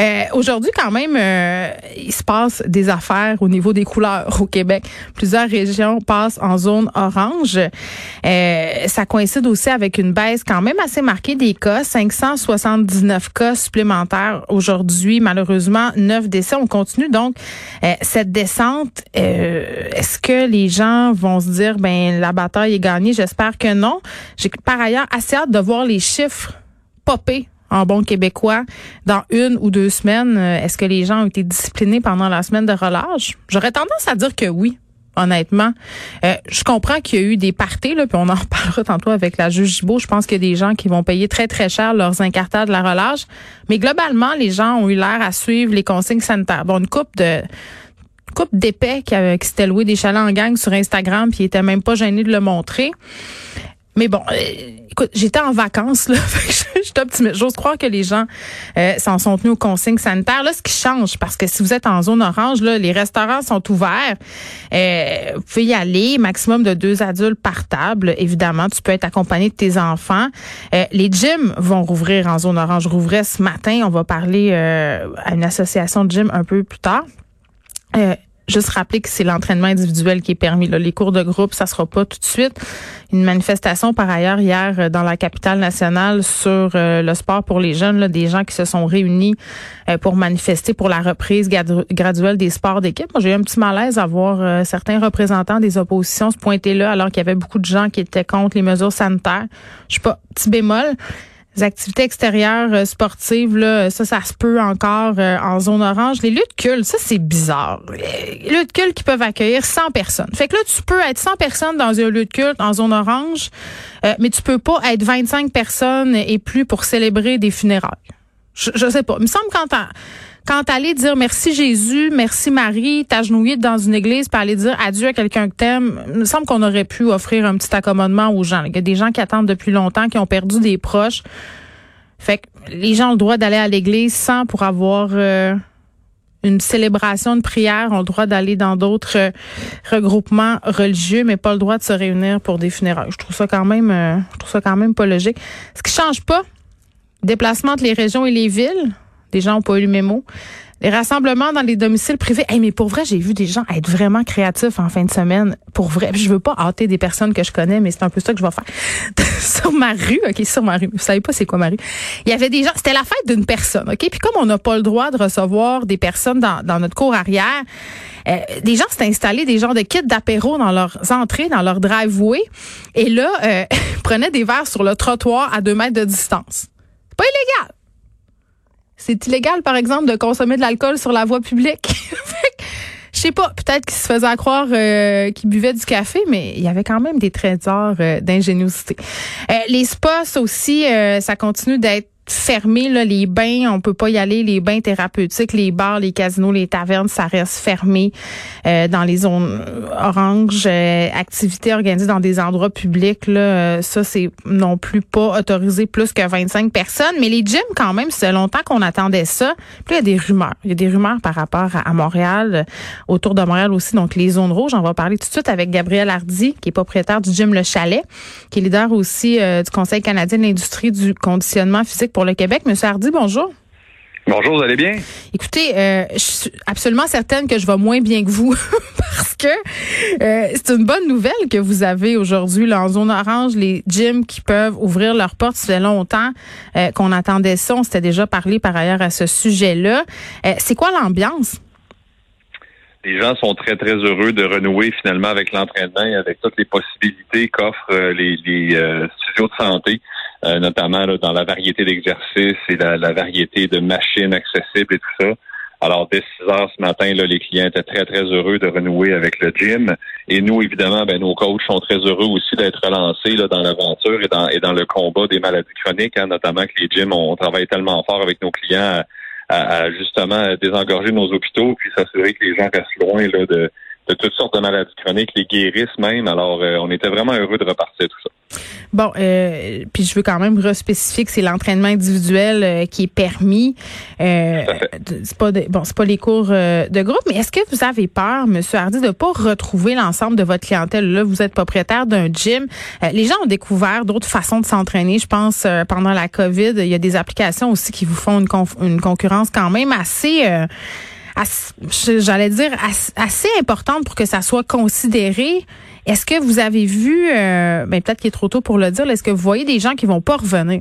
Euh, Aujourd'hui, quand même, euh, il se passe des affaires au niveau des couleurs au Québec. Plusieurs régions passent en zone orange. Euh, ça coïncide aussi avec une baisse quand même assez marquée des cas. 579 cas supplémentaires aujourd'hui. Malheureusement, 9 décès. On continue donc euh, cette descente. Euh, est-ce que les gens vont se dire, ben la bataille est gagnée? J'espère que non. J'ai par ailleurs assez hâte de voir les chiffres popper en bon québécois dans une ou deux semaines. Euh, est-ce que les gens ont été disciplinés pendant la semaine de relâche? J'aurais tendance à dire que oui. Honnêtement, euh, je comprends qu'il y a eu des parties, là, puis on en reparlera tantôt avec la juge Gibault. Je pense qu'il y a des gens qui vont payer très, très cher leurs incartades de la relâche. Mais globalement, les gens ont eu l'air à suivre les consignes sanitaires. Bon, une coupe de couple d'épais qui, qui s'était loué des chalets en gang sur Instagram, puis il était même pas gêné de le montrer. Mais bon, euh, écoute, j'étais en vacances, là. J'étais optimiste. J'ose croire que les gens euh, s'en sont tenus aux consignes sanitaires. Là, ce qui change, parce que si vous êtes en zone orange, là, les restaurants sont ouverts. Euh, vous pouvez y aller, maximum de deux adultes par table. Évidemment, tu peux être accompagné de tes enfants. Euh, les gyms vont rouvrir en zone orange. Rouvraient ce matin. On va parler euh, à une association de gym un peu plus tard. Euh, juste rappeler que c'est l'entraînement individuel qui est permis. Là. Les cours de groupe, ça sera pas tout de suite. Une manifestation par ailleurs hier euh, dans la capitale nationale sur euh, le sport pour les jeunes, là, des gens qui se sont réunis euh, pour manifester pour la reprise graduelle des sports d'équipe. Moi, j'ai eu un petit malaise à voir certains représentants des oppositions se pointer là alors qu'il y avait beaucoup de gens qui étaient contre les mesures sanitaires. Je sais pas, petit bémol activités extérieures euh, sportives, là, ça, ça se peut encore euh, en zone orange. Les lieux de culte, ça, c'est bizarre. Les lieux de culte qui peuvent accueillir 100 personnes. Fait que là, tu peux être 100 personnes dans un lieu de culte en zone orange, euh, mais tu peux pas être 25 personnes et plus pour célébrer des funérailles. Je, sais pas. Il me semble quand quand aller dire merci Jésus, merci Marie, t'agenouiller dans une église pour aller dire adieu à quelqu'un que t'aimes, il me semble qu'on aurait pu offrir un petit accommodement aux gens. Il y a des gens qui attendent depuis longtemps, qui ont perdu des proches. Fait que les gens ont le droit d'aller à l'église sans pour avoir euh, une célébration, de prière, ont le droit d'aller dans d'autres euh, regroupements religieux, mais pas le droit de se réunir pour des funérailles. Je trouve ça quand même, euh, je trouve ça quand même pas logique. Ce qui change pas, déplacement entre les régions et les villes, des gens n'ont pas eu le mémo. Les rassemblements dans les domiciles privés. Hey, mais pour vrai, j'ai vu des gens être vraiment créatifs en fin de semaine. Pour vrai. je veux pas hâter des personnes que je connais, mais c'est un peu ça que je vais faire. sur ma rue, OK, sur ma rue. Vous savez pas c'est quoi ma rue. Il y avait des gens, c'était la fête d'une personne, OK? Puis comme on n'a pas le droit de recevoir des personnes dans, notre cour arrière, euh, des gens s'étaient installés des genres de kits d'apéro dans leurs entrées, dans leur driveway. Et là, euh, prenaient des verres sur le trottoir à deux mètres de distance. Pas illégal. C'est illégal, par exemple, de consommer de l'alcool sur la voie publique. Je sais pas, peut-être qu'ils se faisaient croire euh, qu'ils buvaient du café, mais il y avait quand même des trésors euh, d'ingéniosité. Euh, les spas aussi, ça continue d'être fermé là, les bains, on peut pas y aller, les bains thérapeutiques, les bars, les casinos, les tavernes, ça reste fermé euh, dans les zones oranges, euh, activités organisées dans des endroits publics là, euh, ça c'est non plus pas autorisé plus que 25 personnes, mais les gyms quand même, c'est longtemps qu'on attendait ça. Puis il y a des rumeurs, il y a des rumeurs par rapport à, Montréal, autour de Montréal aussi, donc les zones rouges, on va parler tout de suite avec Gabriel Hardy qui est propriétaire du gym Le Chalet, qui est leader aussi du Conseil canadien de l'industrie du conditionnement physique le Québec. Monsieur Hardy, bonjour. Bonjour, vous allez bien? Écoutez, euh, je suis absolument certaine que je vais moins bien que vous parce que euh, c'est une bonne nouvelle que vous avez aujourd'hui en zone orange les gyms qui peuvent ouvrir leurs portes. Ça fait longtemps euh, qu'on attendait ça. On s'était déjà parlé par ailleurs à ce sujet-là. c'est quoi l'ambiance? Les gens sont très, très heureux de renouer finalement avec l'entraînement et avec toutes les possibilités qu'offrent les, les studios de santé. Euh, notamment dans la variété d'exercices et la, variété de machines accessibles et tout ça. Alors, dès 6 heures ce matin, là, les clients étaient très, très heureux de renouer avec le gym. Et nous, évidemment, ben, nos coachs sont très heureux aussi d'être relancés là, dans l'aventure et dans, et dans le combat des maladies chroniques, hein, notamment que les gyms, ont travaillé tellement fort avec nos clients à, justement désengorger nos hôpitaux puis s'assurer que les gens restent loin là, de, de toutes sortes de maladies chroniques, les guérissent même. Alors, on était vraiment heureux de repartir tout ça. Bon, euh, puis je veux quand même respécifier que c'est l'entraînement individuel euh, qui est permis. Euh, c'est pas bon, c'est pas les cours euh, de groupe, mais est-ce que vous avez peur, Monsieur Hardy, de pas retrouver l'ensemble de votre clientèle? Là, vous êtes propriétaire d'un gym. les gens ont découvert d'autres façons de s'entraîner. Je pense pendant la COVID, il y a des applications aussi qui vous font une, une concurrence quand même assez j'allais dire, assez importante pour que ça soit considéré. Est-ce que vous avez vu, euh, ben peut-être qu'il est trop tôt pour le dire, est-ce que vous voyez des gens qui vont pas revenir?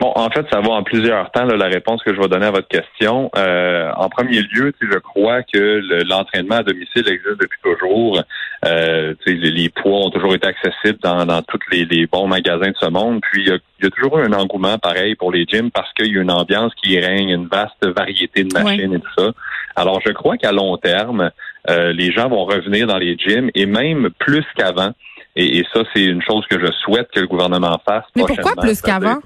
Bon, en fait, ça va en plusieurs temps, la réponse que je vais donner à votre question. Euh, en premier lieu, je crois que l'entraînement à domicile existe depuis toujours. Euh, les, poids ont toujours été accessibles dans, dans tous les, bons magasins de ce monde. Puis, il y, a, toujours eu un engouement pareil pour les gyms parce qu'il y a une ambiance qui règne, une vaste variété de machines et tout ça. Alors, je crois qu'à long terme, euh, les gens vont revenir dans les gyms et même plus qu'avant. Et, et, ça, c'est une chose que je souhaite que le gouvernement fasse. Mais pourquoi plus qu'avant?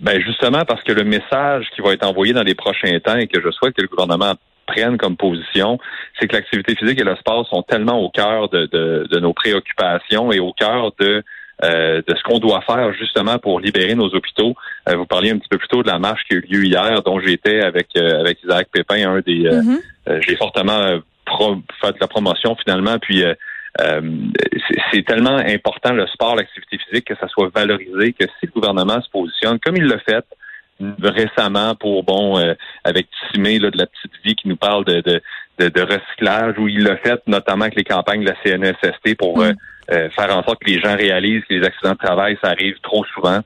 Ben justement parce que le message qui va être envoyé dans les prochains temps et que je souhaite que le gouvernement prenne comme position, c'est que l'activité physique et le sport sont tellement au cœur de, de, nos préoccupations et au cœur de euh, de ce qu'on doit faire justement pour libérer nos hôpitaux. Euh, vous parliez un petit peu plus tôt de la marche qui a eu lieu hier, dont j'étais avec euh, avec Isaac Pépin, un des. Mm-hmm. J'ai fortement fait de la promotion finalement, puis euh, c'est tellement important le sport, l'activité physique, que ça soit valorisé, que si le gouvernement se positionne, comme il l'a fait récemment pour, bon, euh, avec Timé là, de la petite vie qui nous parle de, de, de, recyclage, où il l'a fait notamment avec les campagnes de la CNSST pour mm. euh, faire en sorte que les gens réalisent que les accidents de travail, ça arrive trop souvent.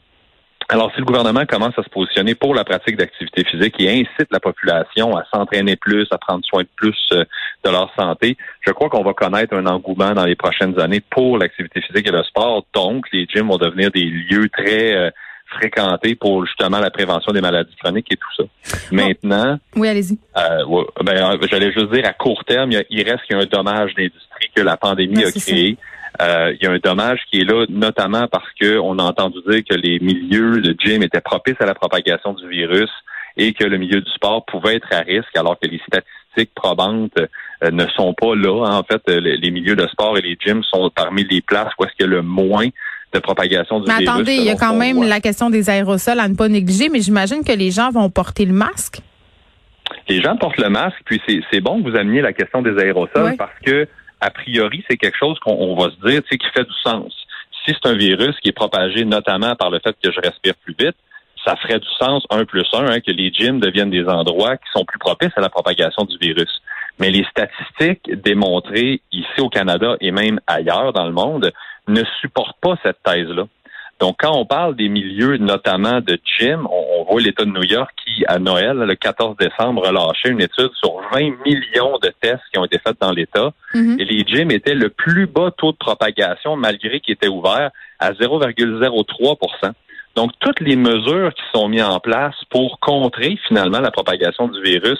Alors, si le gouvernement commence à se positionner pour la pratique d'activité physique et incite la population à s'entraîner plus, à prendre soin de plus euh, de leur santé, je crois qu'on va connaître un engouement dans les prochaines années pour l'activité physique et le sport. Donc, les gyms vont devenir des lieux très euh, fréquentés pour justement la prévention des maladies chroniques et tout ça. Maintenant, oui, allez-y. Euh, ben, j'allais juste dire à court terme, il, reste qu'il y a un dommage d'industrie que la pandémie a créé. Euh, il y a un dommage qui est là, notamment parce qu'on a entendu dire que les milieux de gym étaient propices à la propagation du virus et que le milieu du sport pouvait être à risque, alors que les statistiques probantes euh, ne sont pas là. En fait, euh, les, milieux de sport et les gyms sont parmi les places où est-ce a le moins de propagation du mais virus. Attendez, il y a quand même la question des aérosols à ne pas négliger, mais j'imagine que les gens vont porter le masque. Les gens portent le masque, puis c'est bon que vous ameniez la question des aérosols parce que a priori, c'est quelque chose qu'on va se dire, tu sais, qui fait du sens. Si c'est un virus qui est propagé notamment par le fait que je respire plus vite, ça ferait du sens, un plus un, hein, que les gyms deviennent des endroits qui sont plus propices à la propagation du virus. Mais les statistiques démontrées ici au Canada et même ailleurs dans le monde ne supportent pas cette thèse-là. Donc, quand on parle des milieux, notamment de gym, on, voit l'État de New York qui, à Noël, le 14 décembre, a lâché une étude sur 20 millions de tests qui ont été faits dans l'État. Mhm. Et les gyms étaient le plus bas taux de propagation, malgré qu'ils étaient ouverts, à 0,03% donc, toutes les mesures qui sont mises en place pour contrer finalement la propagation du virus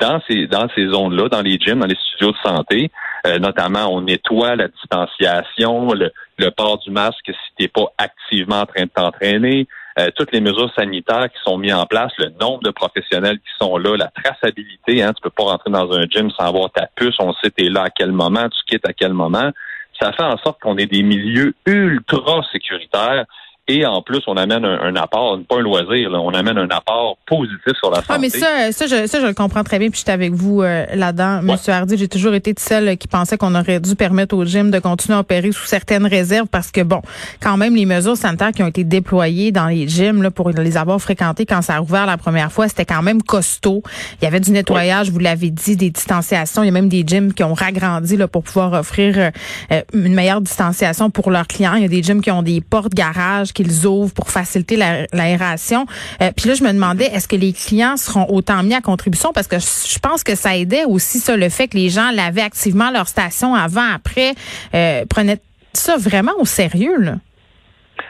dans ces dans ces zones-là, dans les gyms, dans les studios de santé, euh, notamment on nettoie la distanciation, le, le port du masque si tu n'es pas activement en train de t'entraîner, euh, toutes les mesures sanitaires qui sont mises en place, le nombre de professionnels qui sont là, la traçabilité, hein, tu peux pas rentrer dans un gym sans avoir ta puce, on sait t'es là à quel moment, tu quittes à quel moment. Ça fait en sorte qu'on ait des milieux ultra sécuritaires et en plus, on amène un, apport, pas un loisir, on amène un apport positif sur la santé. Ah, mais ça, ça, je, ça, je le comprends très bien, puis j'étais avec vous euh, là-dedans. Monsieur Hardy, j'ai toujours été de celle qui pensait qu'on aurait dû permettre au gym de continuer à opérer sous certaines réserves parce que, bon, quand même, les mesures sanitaires qui ont été déployées dans les gyms là, pour les avoir fréquentés quand ça a ouvert la première fois, c'était quand même costaud. Il y avait du nettoyage, vous l'avez dit, des distanciations. Il y a même des gyms qui ont ragrandi là, pour pouvoir offrir euh, une meilleure distanciation pour leurs clients. Il y a des gyms qui ont des portes garages qu'ils ouvrent pour faciliter l'aération. Euh, puis là, je me demandais, est-ce que les clients seront autant mis à contribution? Parce que je pense que ça aidait aussi ça, le fait que les gens lavaient activement leur station avant, après, euh, prenaient ça vraiment au sérieux. Là.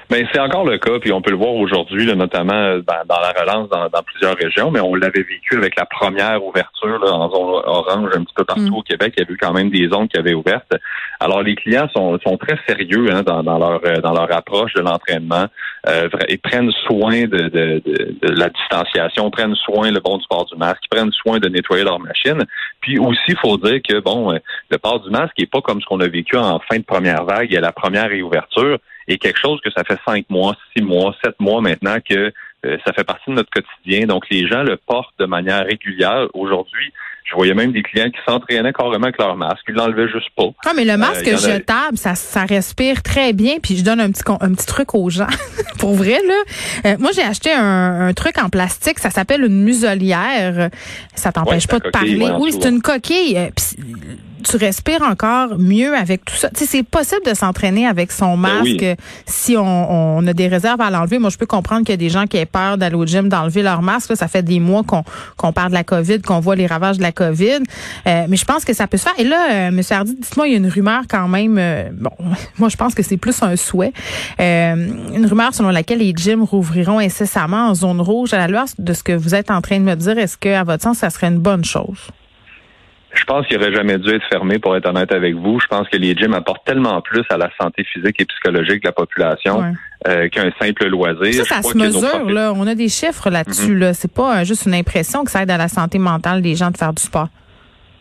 Ben, c'est encore le cas, puis on peut le voir aujourd'hui, notamment euh, dans, la relance dans, plusieurs régions, mais on l'avait vécu avec la première ouverture en zone orange un petit peu partout mm. au Québec. Il y a eu quand même des zones qui avaient ouvertes. Alors les clients sont, sont très sérieux hein, dans, leur euh, dans leur approche de l'entraînement euh, et prennent soin de, de, de, la distanciation, prennent soin le bon du port du masque, prennent soin de nettoyer leur machine. Puis aussi, il faut dire que bon, le port du masque n'est pas comme ce qu'on a vécu en fin de première vague et à la première réouverture et quelque chose que ça fait cinq mois, six mois, sept mois maintenant que euh, ça fait partie de notre quotidien. Donc, les gens le portent de manière régulière. Aujourd'hui, je voyais même des clients qui s'entraînaient carrément avec leur masque. Ils l'enlevaient juste pas. Ah, mais le euh, masque jetable, ça, ça respire très bien. Puis je donne un petit, un petit truc aux gens. Pour vrai, là. Euh, moi, j'ai acheté un, truc en plastique. Ça s'appelle une muselière. Ça t'empêche pas de parler. oui, c'est une coquille tu respires encore mieux avec tout ça. Tu sais, c'est possible de s'entraîner avec son ben masque si on, on, a des réserves à l'enlever. Moi, je peux comprendre qu'il y a des gens qui aient peur d'aller au gym, d'enlever leur masque. ça fait des mois qu'on parle de la COVID, qu'on voit les ravages de la COVID. Euh, mais je pense que ça peut se faire. Et là, euh, M. Hardy, dites-moi, il y a une rumeur quand même. Euh, bon, moi, je pense que c'est plus un souhait. une rumeur selon laquelle les gyms rouvriront incessamment en zone rouge. À la lueur de ce que vous êtes en train de me dire, est-ce que, à votre sens, ça serait une bonne chose? Je pense qu'il aurait jamais dû être fermé, pour être honnête avec vous. Je pense que les gyms apportent tellement plus à la santé physique et psychologique de la population euh, qu'un simple loisir. Ça, ça se mesure, là. On a des chiffres là-dessus, mhm. là. C'est pas euh, juste une impression que ça aide à la santé mentale des gens de faire du sport.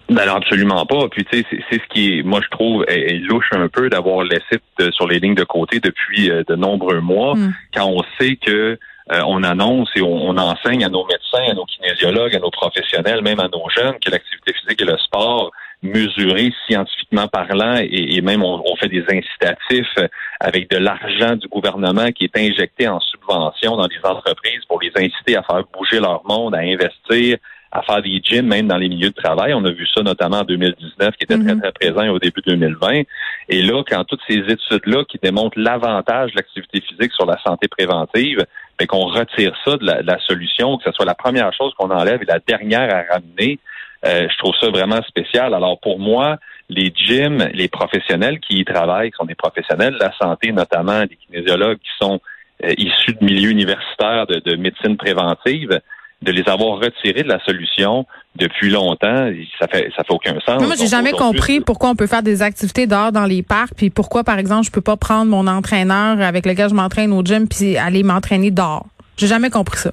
Ben absolument pas. Puis tu sais, c'est ce qui est, moi je trouve, est, louche un peu d'avoir laissé sur les lignes de côté depuis euh, de nombreux mois, mm. quand on sait que euh, on annonce et on, enseigne à nos médecins, à nos kinésiologues, à nos professionnels, même à nos jeunes, que l'activité physique et le sport mesuré scientifiquement parlant et, même on, fait des incitatifs avec de l'argent du gouvernement qui est injecté en subvention dans les entreprises pour les inciter à faire bouger leur monde, à investir, à faire des gyms, même dans les milieux de travail. On a vu ça notamment en 2019, qui était très, mhm. très présent au début 2020. Et là, quand toutes ces études-là qui démontrent l'avantage de l'activité physique sur la santé préventive, mais qu'on retire ça de la, solution, que ce soit la première chose qu'on enlève et la dernière à ramener, euh, je trouve ça vraiment spécial. Alors pour moi, les gyms, les professionnels qui y travaillent, qui sont des professionnels de la santé, notamment des kinésiologues qui sont euh, issus de milieux universitaires de médecine préventive, de les avoir retirés de la solution depuis longtemps, ça fait ça fait aucun sens. moi, j'ai jamais compris pourquoi on peut faire des activités dehors dans les parcs, puis pourquoi, par exemple, je peux pas prendre mon entraîneur avec lequel je m'entraîne au gym puis aller m'entraîner dehors. J'ai jamais compris ça.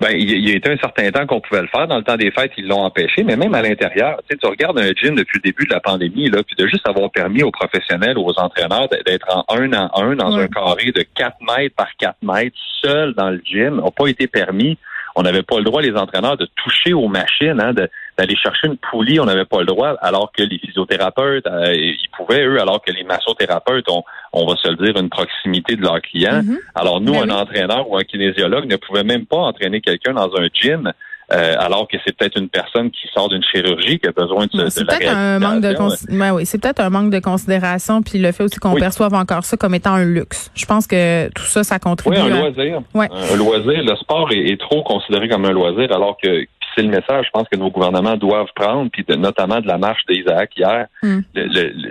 Ben, il y a été un certain temps qu'on pouvait le faire. Dans le temps des fêtes, ils l'ont empêché, mais même à l'intérieur, tu, sais, tu regardes un gym depuis le début de la pandémie, là, puis de juste avoir permis aux professionnels, aux entraîneurs d'être en un en un dans un carré de 4 mètres par 4 mètres, seul dans le gym, n'a pas été permis on n'avait pas le droit, les entraîneurs, de toucher aux machines, hein, d'aller chercher une poulie, on n'avait pas le droit, alors que les physiothérapeutes, euh, ils pouvaient, eux, alors que les massothérapeutes ont, on va se le dire, une proximité de leurs clients. Mm-hmm. Alors nous, ben un entraîneur ou un kinésiologue ne pouvait même pas entraîner quelqu'un dans un gym euh, alors que c'est peut-être une personne qui sort d'une chirurgie qui a besoin de, c'est peut-être un manque de oui, c'est peut-être un manque de considération puis le fait aussi qu'on perçoive encore ça comme étant un luxe. Je pense que tout ça ça contribue oui, un loisir. Un, loisir, le sport est, trop considéré comme un loisir alors que c'est le message je pense que nos gouvernements doivent prendre puis notamment de la marche d'Isaac hier. Hmm.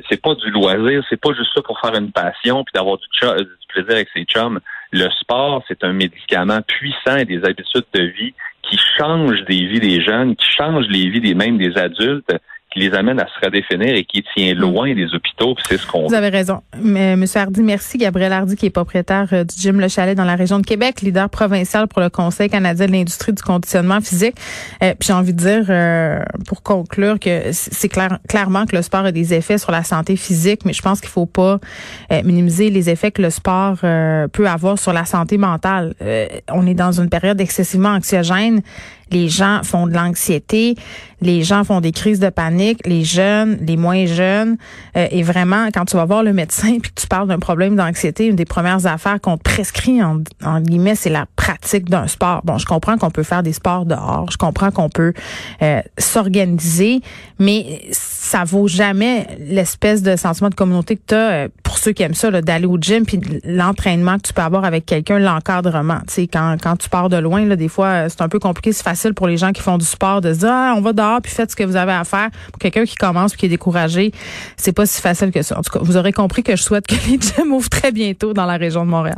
c'est pas du loisir, c'est pas juste ça pour faire une passion puis d'avoir du, du plaisir avec ses chums. Le sport, c'est un médicament puissant et des habitudes de vie qui change des vies des jeunes, qui change les vies des mêmes des adultes qui les amène à se redéfinir et qui tient loin des hôpitaux. C'est ce qu'on. Vous avez raison, mais Monsieur Hardy, merci Gabriel Hardy qui est propriétaire euh, du gym Le Chalet dans la région de Québec, leader provincial pour le Conseil canadien de l'industrie du conditionnement physique. Euh, puis j'ai envie de dire euh, pour conclure que c'est clair, clairement que le sport a des effets sur la santé physique, mais je pense qu'il faut pas minimiser les effets que le sport peut avoir sur la santé mentale. on est dans une période excessivement anxiogène les gens font de l'anxiété, les gens font des crises de panique, les jeunes, les moins jeunes. Euh, et vraiment, quand tu vas voir le médecin puis que tu parles d'un problème d'anxiété, une des premières affaires qu'on prescrit, en, guillemets, c'est la pratique d'un sport. Bon, je comprends qu'on peut faire des sports dehors, je comprends qu'on peut euh, s'organiser, mais ça vaut jamais l'espèce de sentiment de communauté que tu as. Euh, pour ceux qui aiment ça, d'aller au gym, puis l'entraînement que tu peux avoir avec quelqu'un, l'encadrement. Tu sais, quand, quand tu pars de loin, là, des fois, c'est un peu compliqué. C'est facile pour les gens qui font du sport de se dire, ah, on va dehors, puis faites ce que vous avez à faire. Pour quelqu'un qui commence puis qui est découragé, c'est pas si facile que ça. En tout cas, vous aurez compris que je souhaite que les gyms ouvrent très bientôt dans la région de Montréal.